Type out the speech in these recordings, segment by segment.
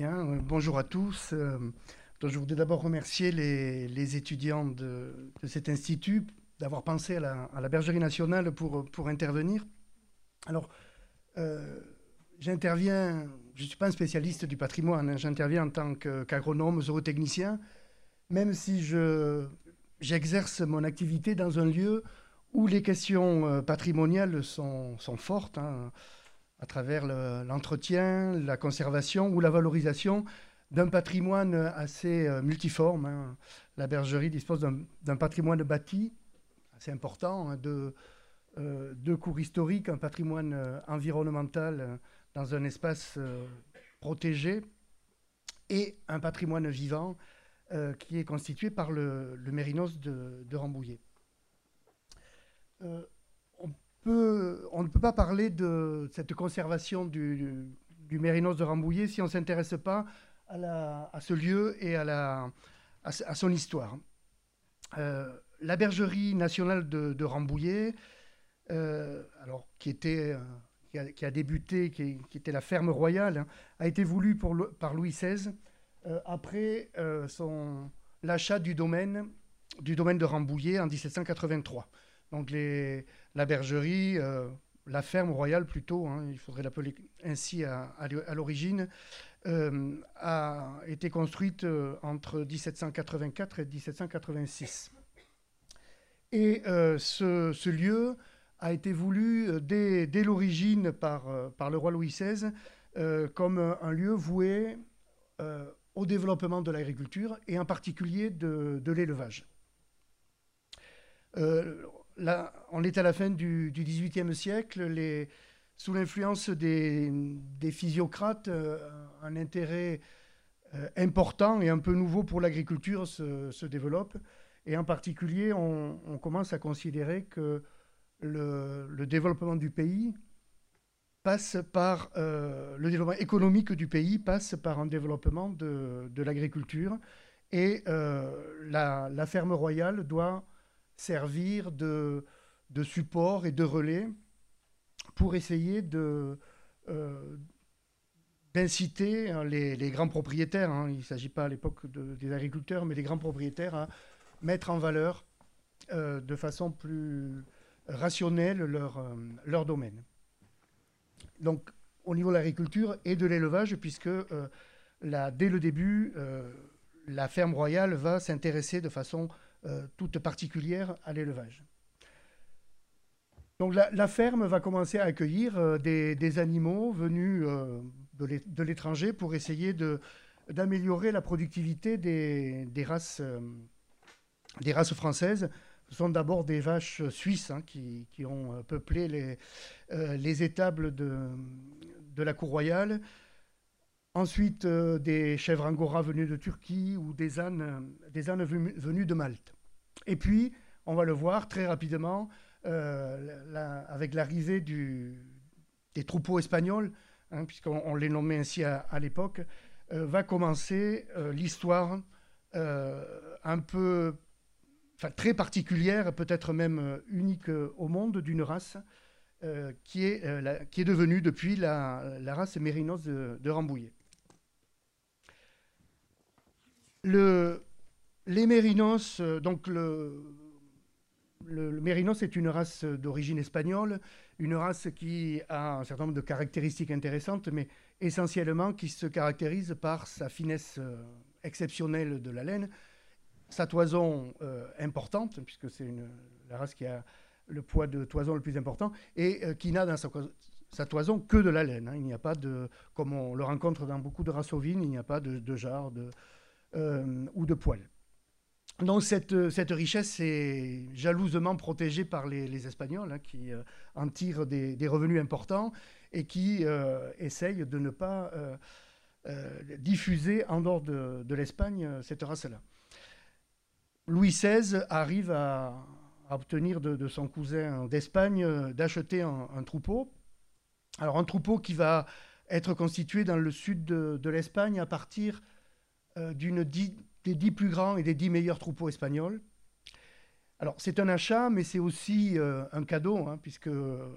Euh, bonjour à tous. Euh, je voudrais d'abord remercier les, étudiants de, cet institut d'avoir pensé à la, Bergerie nationale pour, intervenir. Alors, euh, j'interviens, je ne suis pas un spécialiste du patrimoine, hein, j'interviens en tant qu'agronome, zootechnicien, même si j'exerce mon activité dans un lieu où les questions patrimoniales sont, sont fortes. Hein à travers l'entretien, la conservation ou la valorisation d'un patrimoine assez euh, multiforme. Hein. La bergerie dispose d'un patrimoine bâti assez important, hein, de euh, cours historiques, un patrimoine euh, environnemental dans un espace protégé et un patrimoine vivant qui est constitué par le, mérinos de, de Rambouillet on ne peut pas parler de cette conservation du, mérinos de Rambouillet si on ne s'intéresse pas à, ce lieu et à, son histoire. Euh, la bergerie nationale de, Rambouillet, euh, euh, qui, a, débuté, qui, était la ferme royale, hein, a été voulue par Louis XVI après l'achat du domaine de Rambouillet en 1783. Donc la bergerie, euh, la ferme royale plutôt, hein, il faudrait l'appeler ainsi à, l'origine, euh, a été construite euh, entre 1784 et 1786. Et ce, lieu a été voulu dès, l'origine par, le roi Louis XVI comme un lieu voué au développement de l'agriculture et en particulier de l'élevage on est à la fin du XVIIIe siècle. sous l'influence des, physiocrates, euh, un intérêt euh, important et un peu nouveau pour l'agriculture se, développe. Et en particulier, on, commence à considérer que le, développement du pays passe par euh, le développement économique du pays passe par un développement de, l'agriculture et la, ferme royale doit servir de, de support et de relais pour essayer de, euh, d'inciter hein, les, grands propriétaires, hein, il ne s'agit pas à l'époque des agriculteurs, mais les grands propriétaires à mettre en valeur euh, de façon plus rationnelle leur, euh, leur domaine. Donc au niveau de l'agriculture et de l'élevage, puisque dès le début, la ferme royale va s'intéresser de façon toute particulière à l'élevage. Donc la, ferme va commencer à accueillir euh, des, animaux venus euh, de l'étranger pour essayer d'améliorer la productivité des, races, françaises. Ce sont d'abord des vaches suisses hein, qui, ont peuplé les, les étables de, la cour royale. Ensuite, des chèvres angora venues de Turquie ou des ânes, des ânes venus de Malte. Et puis, on va le voir très rapidement, euh, avec l'arrivée des troupeaux espagnols, hein, puisqu'on les nommait ainsi à, l'époque, euh, va commencer euh, l'histoire un peu, enfin très particulière, peut-être même unique au monde d'une race qui, est, qui est devenue depuis la, race mérinos de, de Rambouillet. Le, les mérinos, euh, donc le, mérinos est une race d'origine espagnole, une race qui a un certain nombre de caractéristiques intéressantes, mais essentiellement qui se caractérise par sa finesse euh, exceptionnelle de la laine, sa toison euh, importante, puisque c'est la race qui a le poids de toison le plus important, et qui n'a dans sa, toison que de la laine. Hein. Il n'y a pas de, comme on le rencontre dans beaucoup de races ovines, il n'y a pas de, de jarre ou de poils. Donc cette, cette, richesse est jalousement protégée par les, Espagnols, hein, qui euh, en tirent des, revenus importants et qui euh, essayent de ne pas euh, diffuser en dehors de, l'Espagne cette race-là. Louis XVI arrive à, obtenir de, son cousin d'Espagne d'acheter un, troupeau. Alors un troupeau qui va être constitué dans le sud de, l'Espagne à partir d'une des dix plus grands et des dix meilleurs troupeaux espagnols. Alors, c'est un achat, mais c'est aussi euh, un cadeau, hein, puisque euh,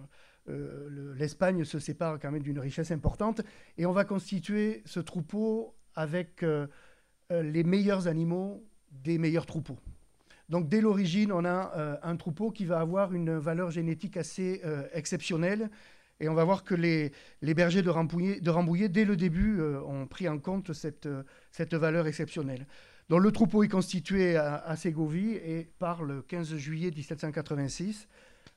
l'Espagne se sépare quand même d'une richesse importante. Et on va constituer ce troupeau avec les meilleurs animaux des meilleurs troupeaux. Donc dès l'origine, on a un troupeau qui va avoir une valeur génétique assez exceptionnelle. Et on va voir que les, bergers de Rambouillet, dès le début, ont pris en compte cette, cette valeur exceptionnelle. Donc le troupeau est constitué à, Ségovie et par le 15 juillet 1786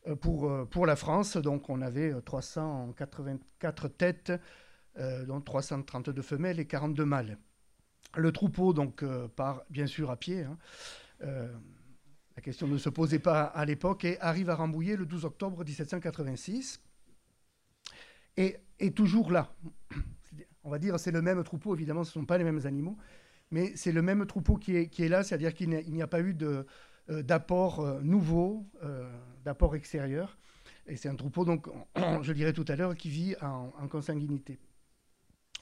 euh, pour, euh, la France. Donc on avait 384 têtes, euh, dont 332 femelles et 42 mâles. Le troupeau donc part bien sûr à pied. Hein. la question ne se posait pas à l'époque et arrive à Rambouillet le 12 octobre 1786 est toujours là. On va dire c'est le même troupeau, évidemment ce ne sont pas les mêmes animaux, mais c'est le même troupeau qui est, qui est là, c'est-à-dire qu'il n'y a pas eu euh, d'apport euh, nouveau, euh, d'apport extérieur. Et c'est un troupeau, donc, je dirais tout à l'heure, qui vit en, consanguinité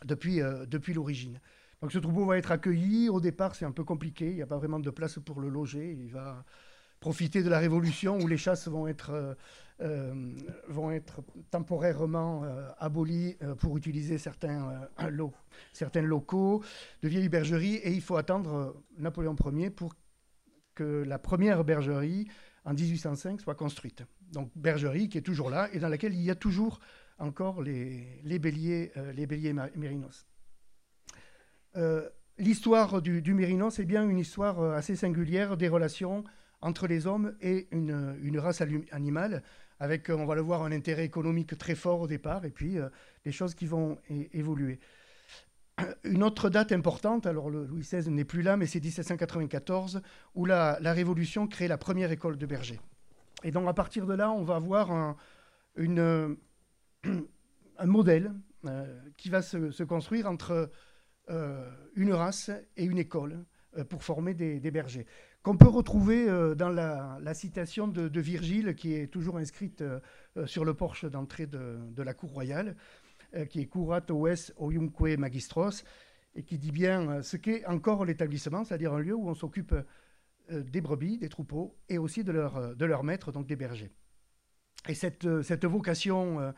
depuis, depuis l'origine. Donc ce troupeau va être accueilli. Au départ, c'est un peu compliqué. Il n'y a pas vraiment de place pour le loger. Il va profiter de la Révolution où les chasses vont être euh, vont être temporairement euh, abolis euh, pour utiliser certains, certains locaux de vieilles bergeries. Et il faut attendre Napoléon Ier pour que la première bergerie, en 1805, soit construite. Donc bergerie qui est toujours là et dans laquelle il y a toujours encore les, les béliers, les béliers mérinos. L'histoire du, du mérinos est bien une histoire assez singulière des relations entre les hommes et une, race animale, avec, euh, on va le voir, un intérêt économique très fort au départ, et puis euh, des choses qui vont évoluer. Une autre date importante, alors le Louis XVI n'est plus là, mais c'est 1794, où la, Révolution crée la première école de berger. Et donc à partir de là, on va avoir un, modèle euh, qui va se, construire entre une race et une école pour former des, des bergers qu'on peut retrouver euh, dans la, citation de, Virgile, qui est toujours inscrite euh, euh, sur le porche d'entrée de, la cour royale, qui est Curat oes oiumque magistros, et qui dit bien ce qu'est encore l'établissement, c'est-à-dire un lieu où on s'occupe des brebis, des troupeaux, et aussi de leur, de leur maître, donc des bergers. Et cette, cette vocation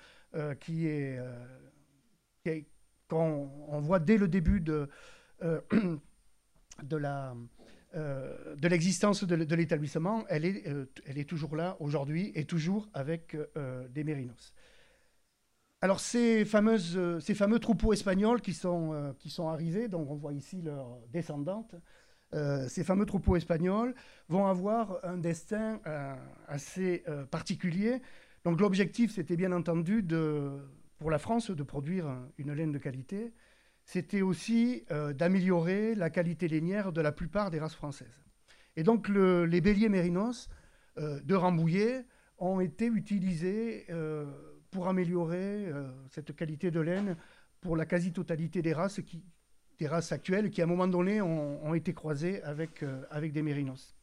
qui est, qu'on on voit dès le début de, de la euh, de l'existence de, l'établissement, elle est, euh, elle est toujours là aujourd'hui et toujours avec euh, des mérinos. Alors ces, fameuses, ces fameux troupeaux espagnols qui sont, qui arrivés, donc on voit ici leurs descendantes, ces fameux troupeaux espagnols vont avoir un destin assez particulier. Donc l'objectif, c'était bien entendu pour la France de produire une laine de qualité, c'était aussi euh, d'améliorer la qualité lainière de la plupart des races françaises. Et donc les béliers mérinos euh, de Rambouillet ont été utilisés euh, pour améliorer cette qualité de laine pour la quasi-totalité des races, actuelles qui, à un moment donné, ont, été croisées avec, des mérinos.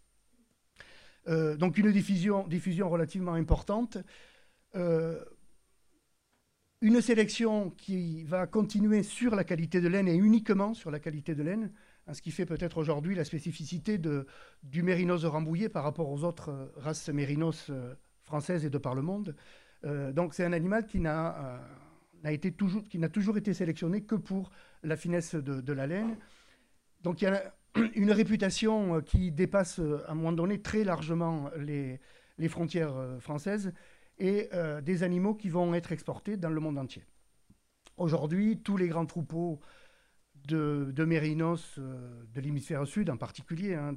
donc une diffusion relativement importante une sélection qui va continuer sur la qualité de laine et uniquement sur la qualité de laine, hein, ce qui fait peut-être aujourd'hui la spécificité du mérinos de Rambouillet par rapport aux autres euh, races mérinos euh, françaises et de par le monde. Euh, donc c'est un animal qui n'a été toujours, qui n'a toujours été sélectionné que pour la finesse de, la laine. Donc il y a une réputation qui dépasse à un moment donné très largement les frontières françaises et euh, des animaux qui vont être exportés dans le monde entier. Aujourd'hui, tous les grands troupeaux de, mérinos euh, de l'hémisphère sud en particulier, hein,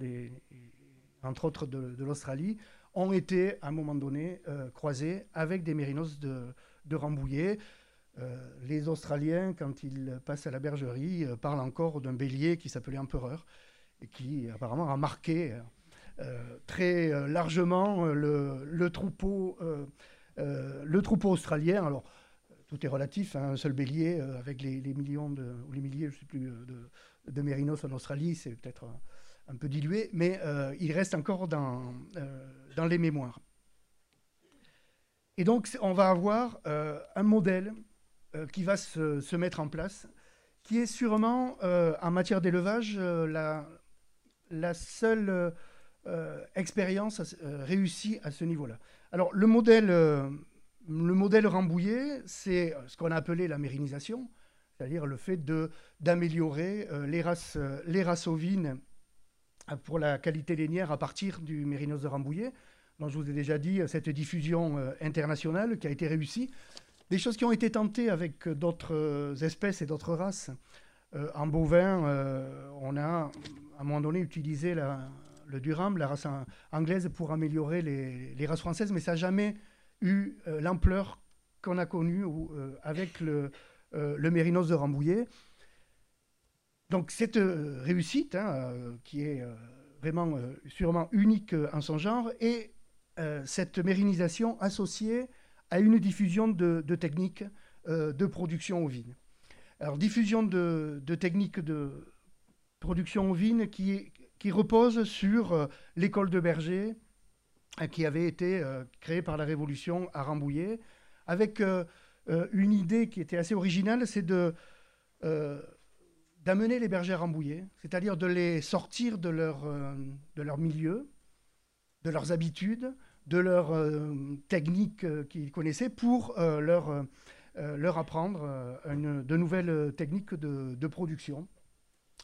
entre autres de, l'Australie, ont été à un moment donné euh, croisés avec des mérinos de, de Rambouillet. les Australiens, quand ils passent à la bergerie, parlent encore d'un bélier qui s'appelait Empereur et qui apparemment a marqué très largement le, troupeau euh, le troupeau australien, alors tout est relatif, hein, un seul bélier euh, avec les, millions de, ou les milliers, je sais plus, euh, de, mérinos en Australie, c'est peut-être un, peu dilué, mais il reste encore dans, les mémoires. Et donc, on va avoir un modèle qui va se, mettre en place, qui est sûrement, en matière d'élevage, la, seule expérience réussie à ce niveau-là. Alors, le modèle, euh, le modèle Rambouillet, c'est ce qu'on a appelé la mérinisation, c'est-à-dire le fait d'améliorer les, races, les races ovines pour la qualité lainière à partir du mérinos de Rambouillet, dont je vous ai déjà dit, cette diffusion internationale qui a été réussie. Des choses qui ont été tentées avec d'autres espèces et d'autres races. en bovin, on a à un moment donné utilisé la, le Durham, la race anglaise, pour améliorer les, races françaises, mais ça n'a jamais eu euh, l'ampleur qu'on a connue euh, avec le, euh, le, Mérinos de Rambouillet. Donc cette réussite, hein, qui est vraiment sûrement unique en son genre, et cette mérinisation associée à une diffusion de, techniques de production ovine. Alors diffusion de, de techniques de production ovine qui est qui repose sur euh, l'école de berger euh, qui avait été euh, créée par la Révolution à Rambouillet, avec une idée qui était assez originale, c'est de d'amener les bergers à Rambouillet, c'est-à-dire de les sortir de leur, de leur milieu, de leurs habitudes, de leurs techniques qu'ils connaissaient pour leur, leur apprendre de nouvelles techniques de, de, production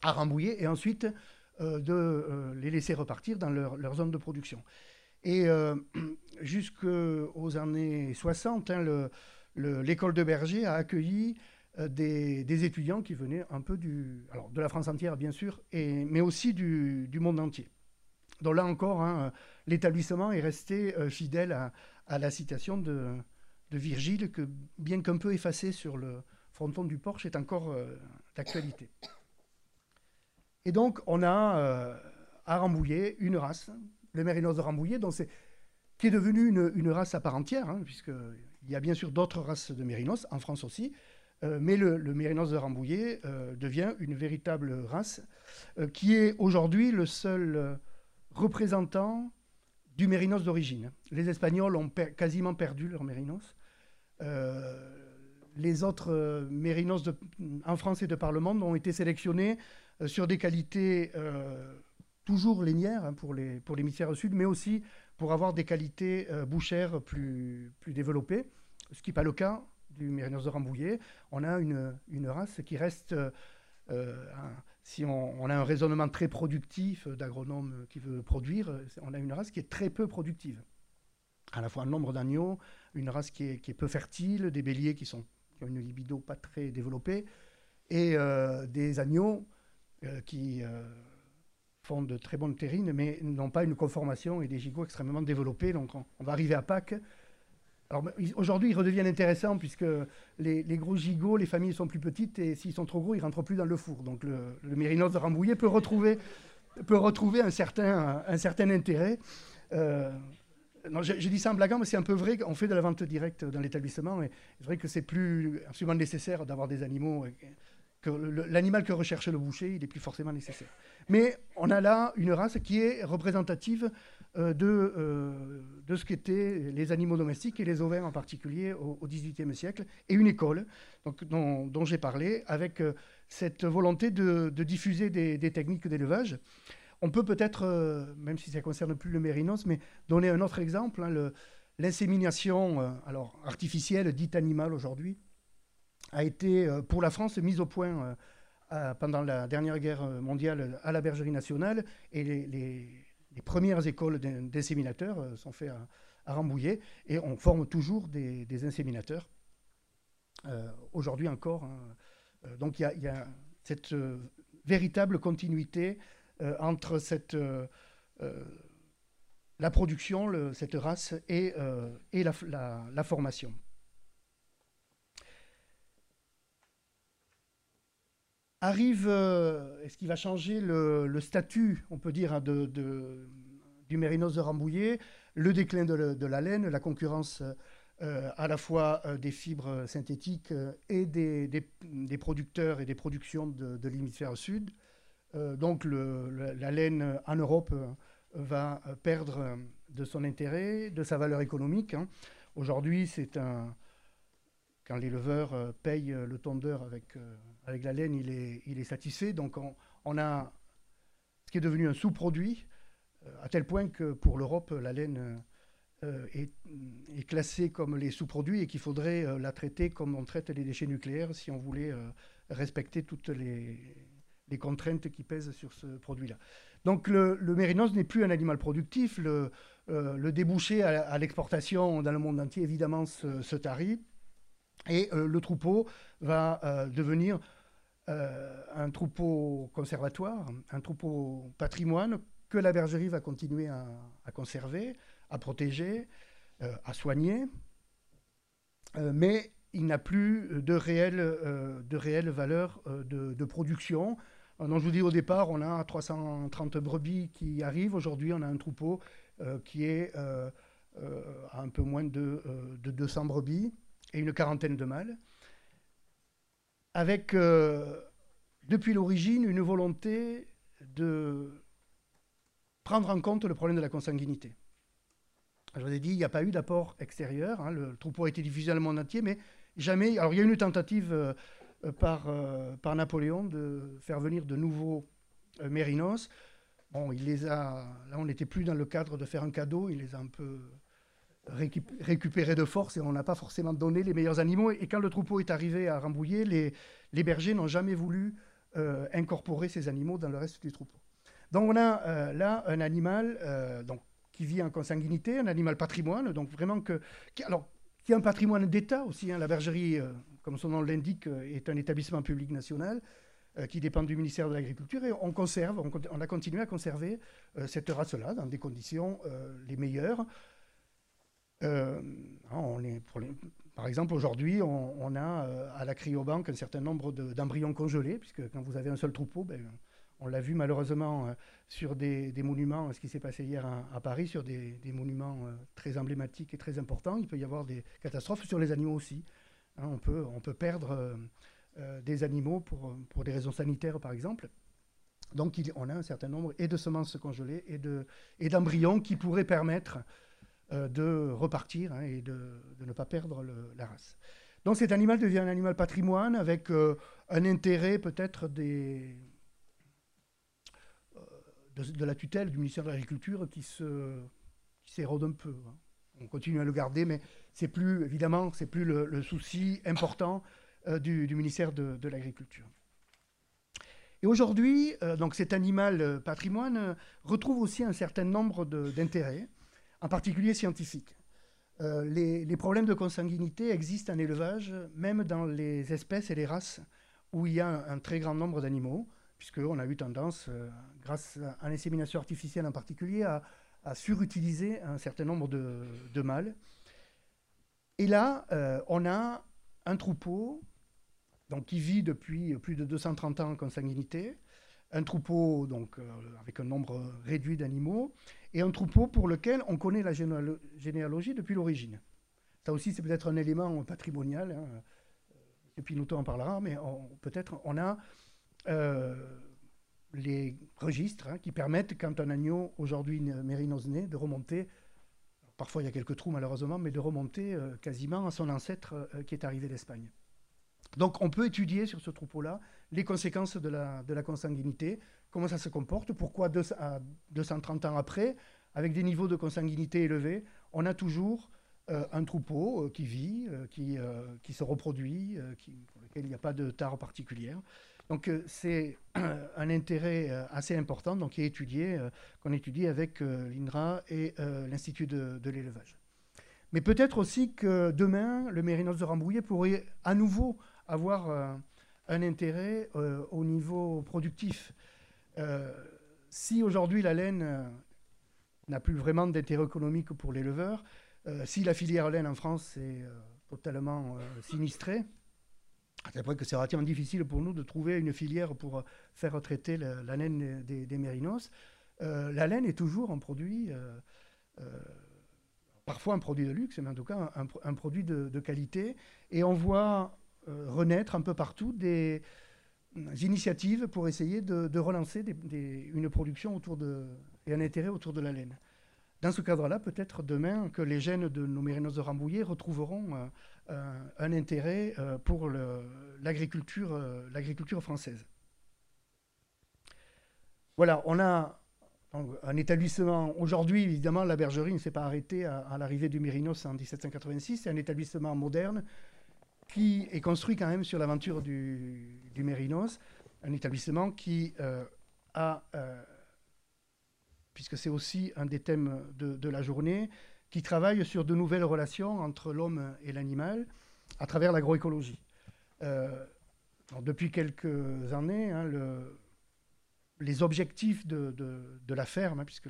à Rambouillet. Et ensuite de euh, les laisser repartir dans leur, zone de production. Et euh, jusqu'aux années 60, hein, l'école de Berger a accueilli des, étudiants qui venaient un peu du, alors de la France entière bien sûr, mais aussi du, monde entier. Donc là encore, hein, l'établissement est resté fidèle à, la citation de, Virgile, que bien qu'un peu effacée sur le fronton du Porche, est encore d'actualité. Et donc, on a euh, à Rambouillet une race, le Mérinos de Rambouillet, qui est devenue une, race à part entière, hein, puisqu'il y a bien sûr d'autres races de Mérinos, en France aussi, euh, mais le, Mérinos de Rambouillet euh, devient une véritable race qui est aujourd'hui le seul représentant du Mérinos d'origine. Les Espagnols ont quasiment perdu leur Mérinos. les autres Mérinos en France et de par le monde ont été sélectionnés sur des qualités euh, toujours linéaires hein, pour, les, pour l'hémisphère sud, mais aussi pour avoir des qualités euh, bouchères plus, plus développées, ce qui n'est pas le cas du Mérinos de Rambouillet. On a une, une race qui reste, si on, a un raisonnement très productif d'agronome qui veut produire, on a une race qui est très peu productive. À la fois un nombre d'agneaux, une race qui est, qui est, peu fertile, des béliers qui, sont, qui ont une libido pas très développée, et des agneaux euh, qui euh, font de très bonnes terrines, mais n'ont pas une conformation et des gigots extrêmement développés. Donc on, va arriver à Pâques. Aujourd'hui, ils redeviennent intéressants puisque les, gros gigots, les familles sont plus petites et s'ils sont trop gros, ils rentrent plus dans le four. Donc le, mérinos de Rambouillet peut retrouver, peut retrouver un, certain, un certain intérêt. Euh, non, j'ai dit ça en blaguant, mais c'est un peu vrai qu'on fait de la vente directe dans l'établissement. Et c'est vrai que c'est plus absolument nécessaire d'avoir des animaux l'animal que recherche le boucher, il n'est plus forcément nécessaire. Mais on a là une race qui est représentative euh, de, euh, de ce qu'étaient les animaux domestiques et les ovins en particulier au XVIIIe siècle, et une école dont, j'ai parlé, avec euh, cette volonté de, diffuser des, techniques d'élevage. On peut peut-être, même si ça ne concerne plus le mérinos, mais donner un autre exemple, hein, l'insémination artificielle, dite animale aujourd'hui, a été euh, pour la France mise au point euh, pendant la dernière guerre mondiale à la Bergerie nationale et les, premières écoles d'inséminateurs euh, sont faites à, Rambouillet et on forme toujours des, inséminateurs aujourd'hui encore. Hein. donc il y, a cette véritable continuité entre la production, cette race et la formation. Arrive, euh, est-ce qu'il va changer le, statut, on peut dire, hein, de, du mérinos de Rambouillet, le déclin de, la laine, la concurrence euh, à la fois euh, des fibres synthétiques et des, producteurs et des productions de, l'hémisphère sud. donc la laine en Europe va perdre de son intérêt, de sa valeur économique. Hein. Aujourd'hui, c'est un quand l'éleveur paye le tondeur avec avec la laine, il est, il est satisfait. Donc on, a ce qui est devenu un sous-produit, euh, à tel point que pour l'Europe, la laine, est, est, classée comme les sous-produits et qu'il faudrait la traiter comme on traite les déchets nucléaires si on voulait respecter toutes les, les, contraintes qui pèsent sur ce produit-là. Donc le, mérinos n'est plus un animal productif. Le, le débouché à, l'exportation dans le monde entier, évidemment, se, se tarit. Et le troupeau va devenir euh, un troupeau conservatoire, un troupeau patrimoine que la bergerie va continuer à, conserver, à protéger, euh, à soigner, euh, mais il n'a plus de réelle, de réelle valeur de, production. Donc, je vous dis au départ, on a 330 brebis qui arrivent. Aujourd'hui, on a un troupeau qui est à un peu moins de 200 brebis et une quarantaine de mâles avec, euh, depuis l'origine, une volonté de prendre en compte le problème de la consanguinité. Je vous ai dit, il n'y a pas eu d'apport extérieur. Hein, le, troupeau a été diffusé dans le monde entier, mais jamais. Alors, il y a eu une tentative euh, par, euh, par Napoléon de faire venir de nouveaux mérinos. Bon, il les a. Là, on n'était plus dans le cadre de faire un cadeau. Il les a un peu récupérer de force et on n'a pas forcément donné les meilleurs animaux. Et quand le troupeau est arrivé à Rambouillet, les, bergers n'ont jamais voulu euh, incorporer ces animaux dans le reste du troupeau. Donc on a euh, là un animal euh, donc, qui vit en consanguinité, un animal patrimoine, donc vraiment que, qui, alors, qui a un patrimoine d'État aussi. Hein. la bergerie, comme son nom l'indique, est un établissement public national qui dépend du ministère de l'Agriculture et on conserve, on, on, a continué à conserver cette race-là dans des conditions les meilleures. Euh, par exemple, aujourd'hui, on, a euh, à la cryobanque un certain nombre d'embryons congelés, puisque quand vous avez un seul troupeau, ben, on l'a vu malheureusement euh, sur des, monuments, ce qui s'est passé hier à, Paris, sur des, monuments très emblématiques et très importants. Il peut y avoir des catastrophes sur les animaux aussi. Hein, on, peut, perdre des animaux pour, des raisons sanitaires, par exemple. Donc, on a un certain nombre et de semences congelées et d'embryons qui pourraient permettre de repartir hein, et de, ne pas perdre la race. Donc cet animal devient un animal patrimoine avec euh, un intérêt peut-être euh, de, la tutelle du ministère de l'Agriculture qui s'érode un peu. Hein. On continue à le garder, mais c'est plus, évidemment, c'est plus le, souci important du, ministère de, de l'Agriculture. Et aujourd'hui, donc cet animal patrimoine retrouve aussi un certain nombre d'intérêts en particulier scientifique. Euh, les, problèmes de consanguinité existent en élevage, même dans les espèces et les races où il y a un, très grand nombre d'animaux, puisqu'on a eu tendance, euh, grâce à l'insémination artificielle en particulier, à, surutiliser un certain nombre de, mâles. Et là, euh, on a un troupeau donc, qui vit depuis plus de 230 ans en consanguinité, un troupeau donc, avec un nombre réduit d'animaux, et un troupeau pour lequel on connaît la généalogie depuis l'origine. Ça aussi, c'est peut-être un élément patrimonial. Et puis en parlera, mais peut-être on a euh, les registres hein, qui permettent, quand un agneau aujourd'hui mérinos né, de remonter. Parfois, il y a quelques trous malheureusement, mais de remonter euh, quasiment à son ancêtre euh, qui est arrivé d'Espagne. Donc, on peut étudier sur ce troupeau-là les conséquences de la, consanguinité, comment ça se comporte, pourquoi 230 ans après, avec des niveaux de consanguinité élevés, on a toujours euh, un troupeau euh, qui vit, euh, qui, se reproduit, pour lequel il n'y a pas de tare particulière. Donc c'est un intérêt assez important donc, qui est étudié, qu'on étudie avec l'INRA et l'Institut de, de l'élevage. Mais peut-être aussi que demain, le mérinos de Rambouillet pourrait à nouveau avoir un intérêt au niveau productif. Euh, si aujourd'hui la laine euh, n'a plus vraiment d'intérêt économique pour l'éleveur, euh, si la filière laine en France est totalement sinistrée, c'est vrai que c'est relativement difficile pour nous de trouver une filière pour faire traiter la, laine des, mérinos. la laine est toujours un produit, parfois un produit de luxe, mais en tout cas un, produit de, de, qualité. Et on voit renaître un peu partout des, initiatives pour essayer de, relancer une production autour de, et un intérêt autour de la laine. Dans ce cadre-là, peut-être demain que les gènes de nos mérinos de Rambouillet retrouveront euh, euh, un intérêt euh, pour l'agriculture française. Voilà, on a un établissement, aujourd'hui évidemment la bergerie ne s'est pas arrêtée à, l'arrivée du Mérinos en 1786, c'est un établissement moderne qui est construit quand même sur l'aventure du, Mérinos, un établissement qui euh, a, euh, puisque c'est aussi un des thèmes de, la journée, qui travaille sur de nouvelles relations entre l'homme et l'animal à travers l'agroécologie. Euh, depuis quelques années, hein, le, les objectifs de, la ferme, hein, puisque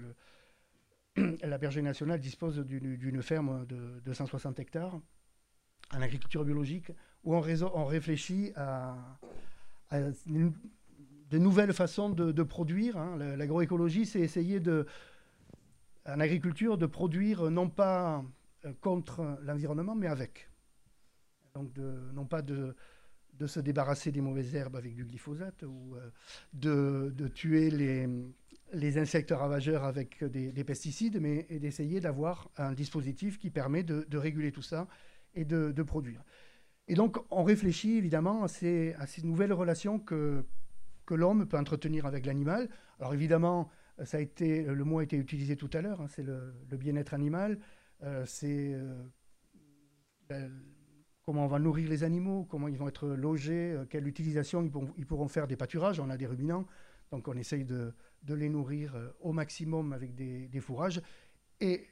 la bergerie nationale dispose d'une ferme de, 160 hectares en agriculture biologique, où on, réfléchit à, de nouvelles façons de, produire. Hein. L'agroécologie, c'est essayer de, en agriculture, de produire non pas euh, contre l'environnement, mais avec. Donc, non pas de, se débarrasser des mauvaises herbes avec du glyphosate ou euh, de, tuer les, insectes ravageurs avec des, pesticides, mais d'essayer d'avoir un dispositif qui permet de, réguler tout ça et de, produire. Et donc, on réfléchit évidemment à ces, nouvelles relations que, l'homme peut entretenir avec l'animal. Alors évidemment, ça a été, le mot a été utilisé tout à l'heure, hein, c'est le, bien-être animal, euh, c'est euh, ben, comment on va nourrir les animaux, comment ils vont être logés, euh, quelle utilisation ils, pourront, faire des pâturages. On a des ruminants, donc on essaye de, les nourrir au maximum avec des, fourrages et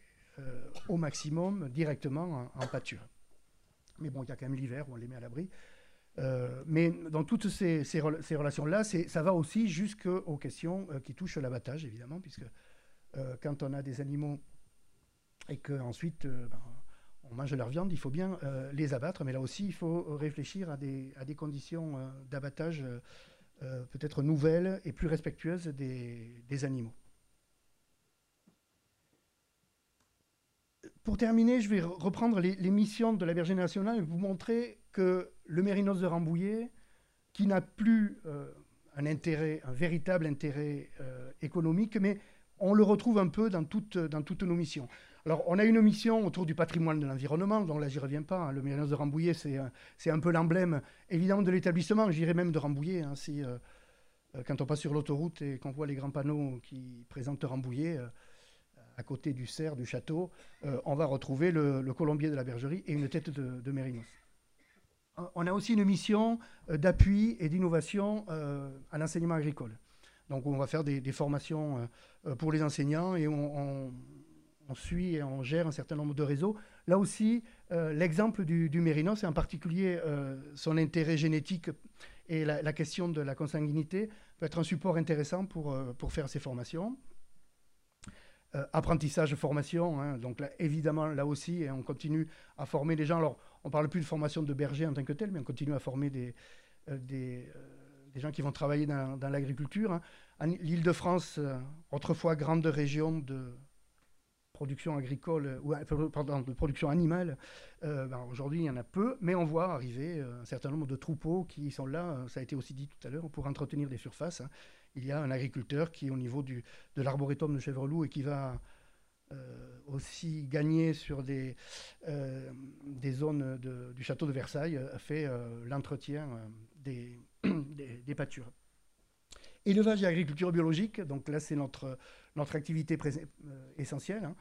au maximum directement en, pâture. Mais bon, il y a quand même l'hiver où on les met à l'abri. mais dans toutes ces, relations-là, ça va aussi jusqu'aux questions qui touchent l'abattage, évidemment, puisque quand on a des animaux et qu'ensuite ben, on mange leur viande, il faut bien euh, les abattre, mais là aussi, il faut réfléchir à des, conditions euh, d'abattage euh, peut-être nouvelles et plus respectueuses des, animaux. Pour terminer, je vais reprendre les, missions de la Bergerie nationale et vous montrer que le mérinos de Rambouillet, qui n'a plus un intérêt, un véritable intérêt économique, mais on le retrouve un peu dans toutes, nos missions. Alors, on a une mission autour du patrimoine de l'environnement, dont là, j'y reviens pas. Hein. Le Mérinos de Rambouillet, c'est un peu l'emblème, évidemment, de l'établissement. J'irais même de Rambouillet. Hein, si, euh, euh, quand on passe sur l'autoroute et qu'on voit les grands panneaux qui présentent Rambouillet, euh, à côté du cerf, du château, on va retrouver le, colombier de la bergerie et une tête de, Mérinos. On a aussi une mission d'appui et d'innovation à l'enseignement agricole. Donc, on va faire des, formations pour les enseignants et on suit et on gère un certain nombre de réseaux. Là aussi, euh, l'exemple du, mérinos, et en particulier euh, son intérêt génétique et la, question de la consanguinité, peut être un support intéressant pour, euh, pour faire ces formations. Apprentissage, formation, hein, donc évidemment, là aussi, et on continue à former des gens. Alors, on ne parle plus de formation de berger en tant que tel, mais on continue à former des, des, gens qui vont travailler dans, l'agriculture. Hein. L'Île-de-France, autrefois grande région de production agricole, ou euh, pardon, de production animale, euh, ben, aujourd'hui il y en a peu, mais on voit arriver euh, un certain nombre de troupeaux qui sont là, ça a été aussi dit tout à l'heure, pour entretenir des surfaces. Hein. Il y a un agriculteur qui au niveau du, de l'arboretum de Chèvreloup et qui va aussi gagner sur des, des zones du château de Versailles, fait l'entretien des, des, pâtures. Élevage et agriculture biologique, donc là c'est notre, notre activité euh, essentielle. Hein.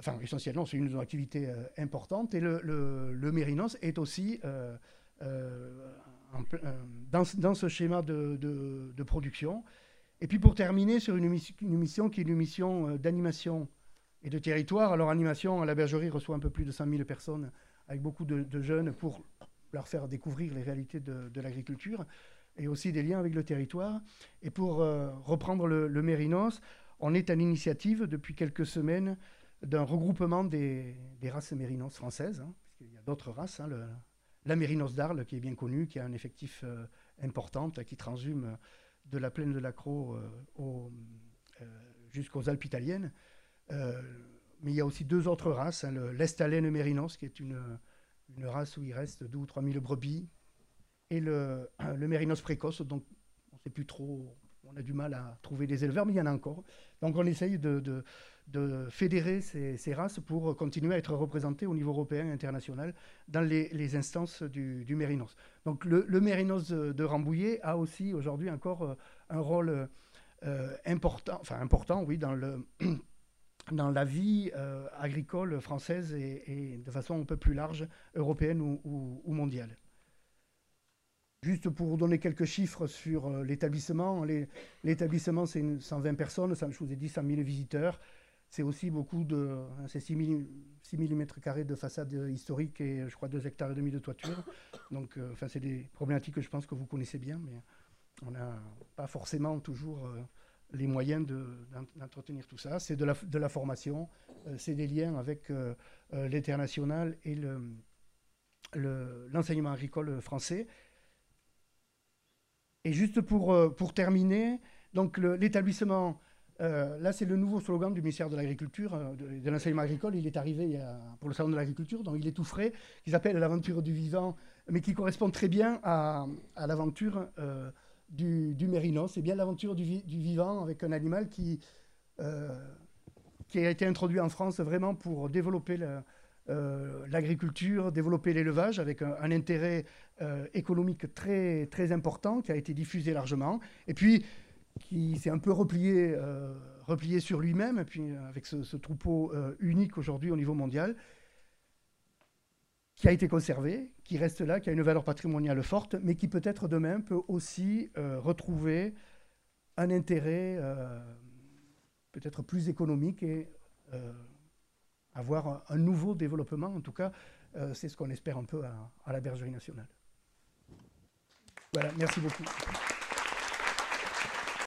Enfin, essentielle, non, c'est une activité euh, importante. Et le, Mérinos est aussi euh, dans, dans, ce schéma de, production. Et puis pour terminer sur une, une mission qui est une mission d'animation et de territoire. Alors animation, la bergerie reçoit un peu plus de 100 000 personnes avec beaucoup de, jeunes pour leur faire découvrir les réalités de l'agriculture et aussi des liens avec le territoire. Et pour reprendre le, le, Mérinos, on est à l'initiative depuis quelques semaines d'un regroupement des, races mérinos françaises, hein, y a d'autres races. Hein, la mérinos d'Arles, qui est bien connue, qui a un effectif euh, important, qui transhume de la plaine de l'Acro euh, euh, jusqu'aux Alpes italiennes. mais il y a aussi deux autres races, hein, l'estalène mérinos, qui est une, race où il reste 2 ou 3 000 brebis, et le, le mérinos précoce, donc on ne sait plus trop on a du mal à trouver des éleveurs, mais il y en a encore. Donc on essaye de, fédérer ces, races pour continuer à être représentés au niveau européen et international dans les, instances du, Mérinos. Donc le, Mérinos de, Rambouillet a aussi aujourd'hui encore euh, un rôle important, enfin important, oui, dans, le, dans la vie agricole française et, de façon un peu plus large, européenne ou, mondiale. Juste pour vous donner quelques chiffres sur l'établissement, l'établissement c'est 120 personnes, je vous ai dit 100 000 visiteurs, c'est aussi beaucoup de. Hein, c'est 6 000, mètres carrés de façade historique et je crois 2 hectares et demi de toiture. Donc, euh, enfin, c'est des problématiques que je pense que vous connaissez bien, mais on n'a pas forcément toujours euh, les moyens d'entretenir tout ça. C'est de la, de la formation, euh, c'est des liens avec l'international et l'enseignement le, agricole français. Et juste pour, pour terminer, donc l'établissement euh, là, c'est le nouveau slogan du ministère de l'Agriculture, euh, de, l'enseignement agricole. Il est arrivé pour le salon de l'agriculture, donc il est tout frais, qui s'appelle l'aventure du vivant, mais qui correspond très bien à, l'aventure euh, du, mérinos. C'est bien l'aventure du, vivant avec un animal qui, a été introduit en France vraiment pour développer l'agriculture, développer l'élevage avec un intérêt économique très, très important qui a été diffusé largement. Et puis, qui s'est un peu replié, euh, replié sur lui-même, puis euh, avec ce, troupeau euh, unique aujourd'hui au niveau mondial, qui a été conservé, qui reste là, qui a une valeur patrimoniale forte, mais qui peut-être demain peut aussi retrouver un intérêt peut-être plus économique et avoir un, nouveau développement. En tout cas, c'est ce qu'on espère un peu à la Bergerie nationale. Voilà, merci beaucoup.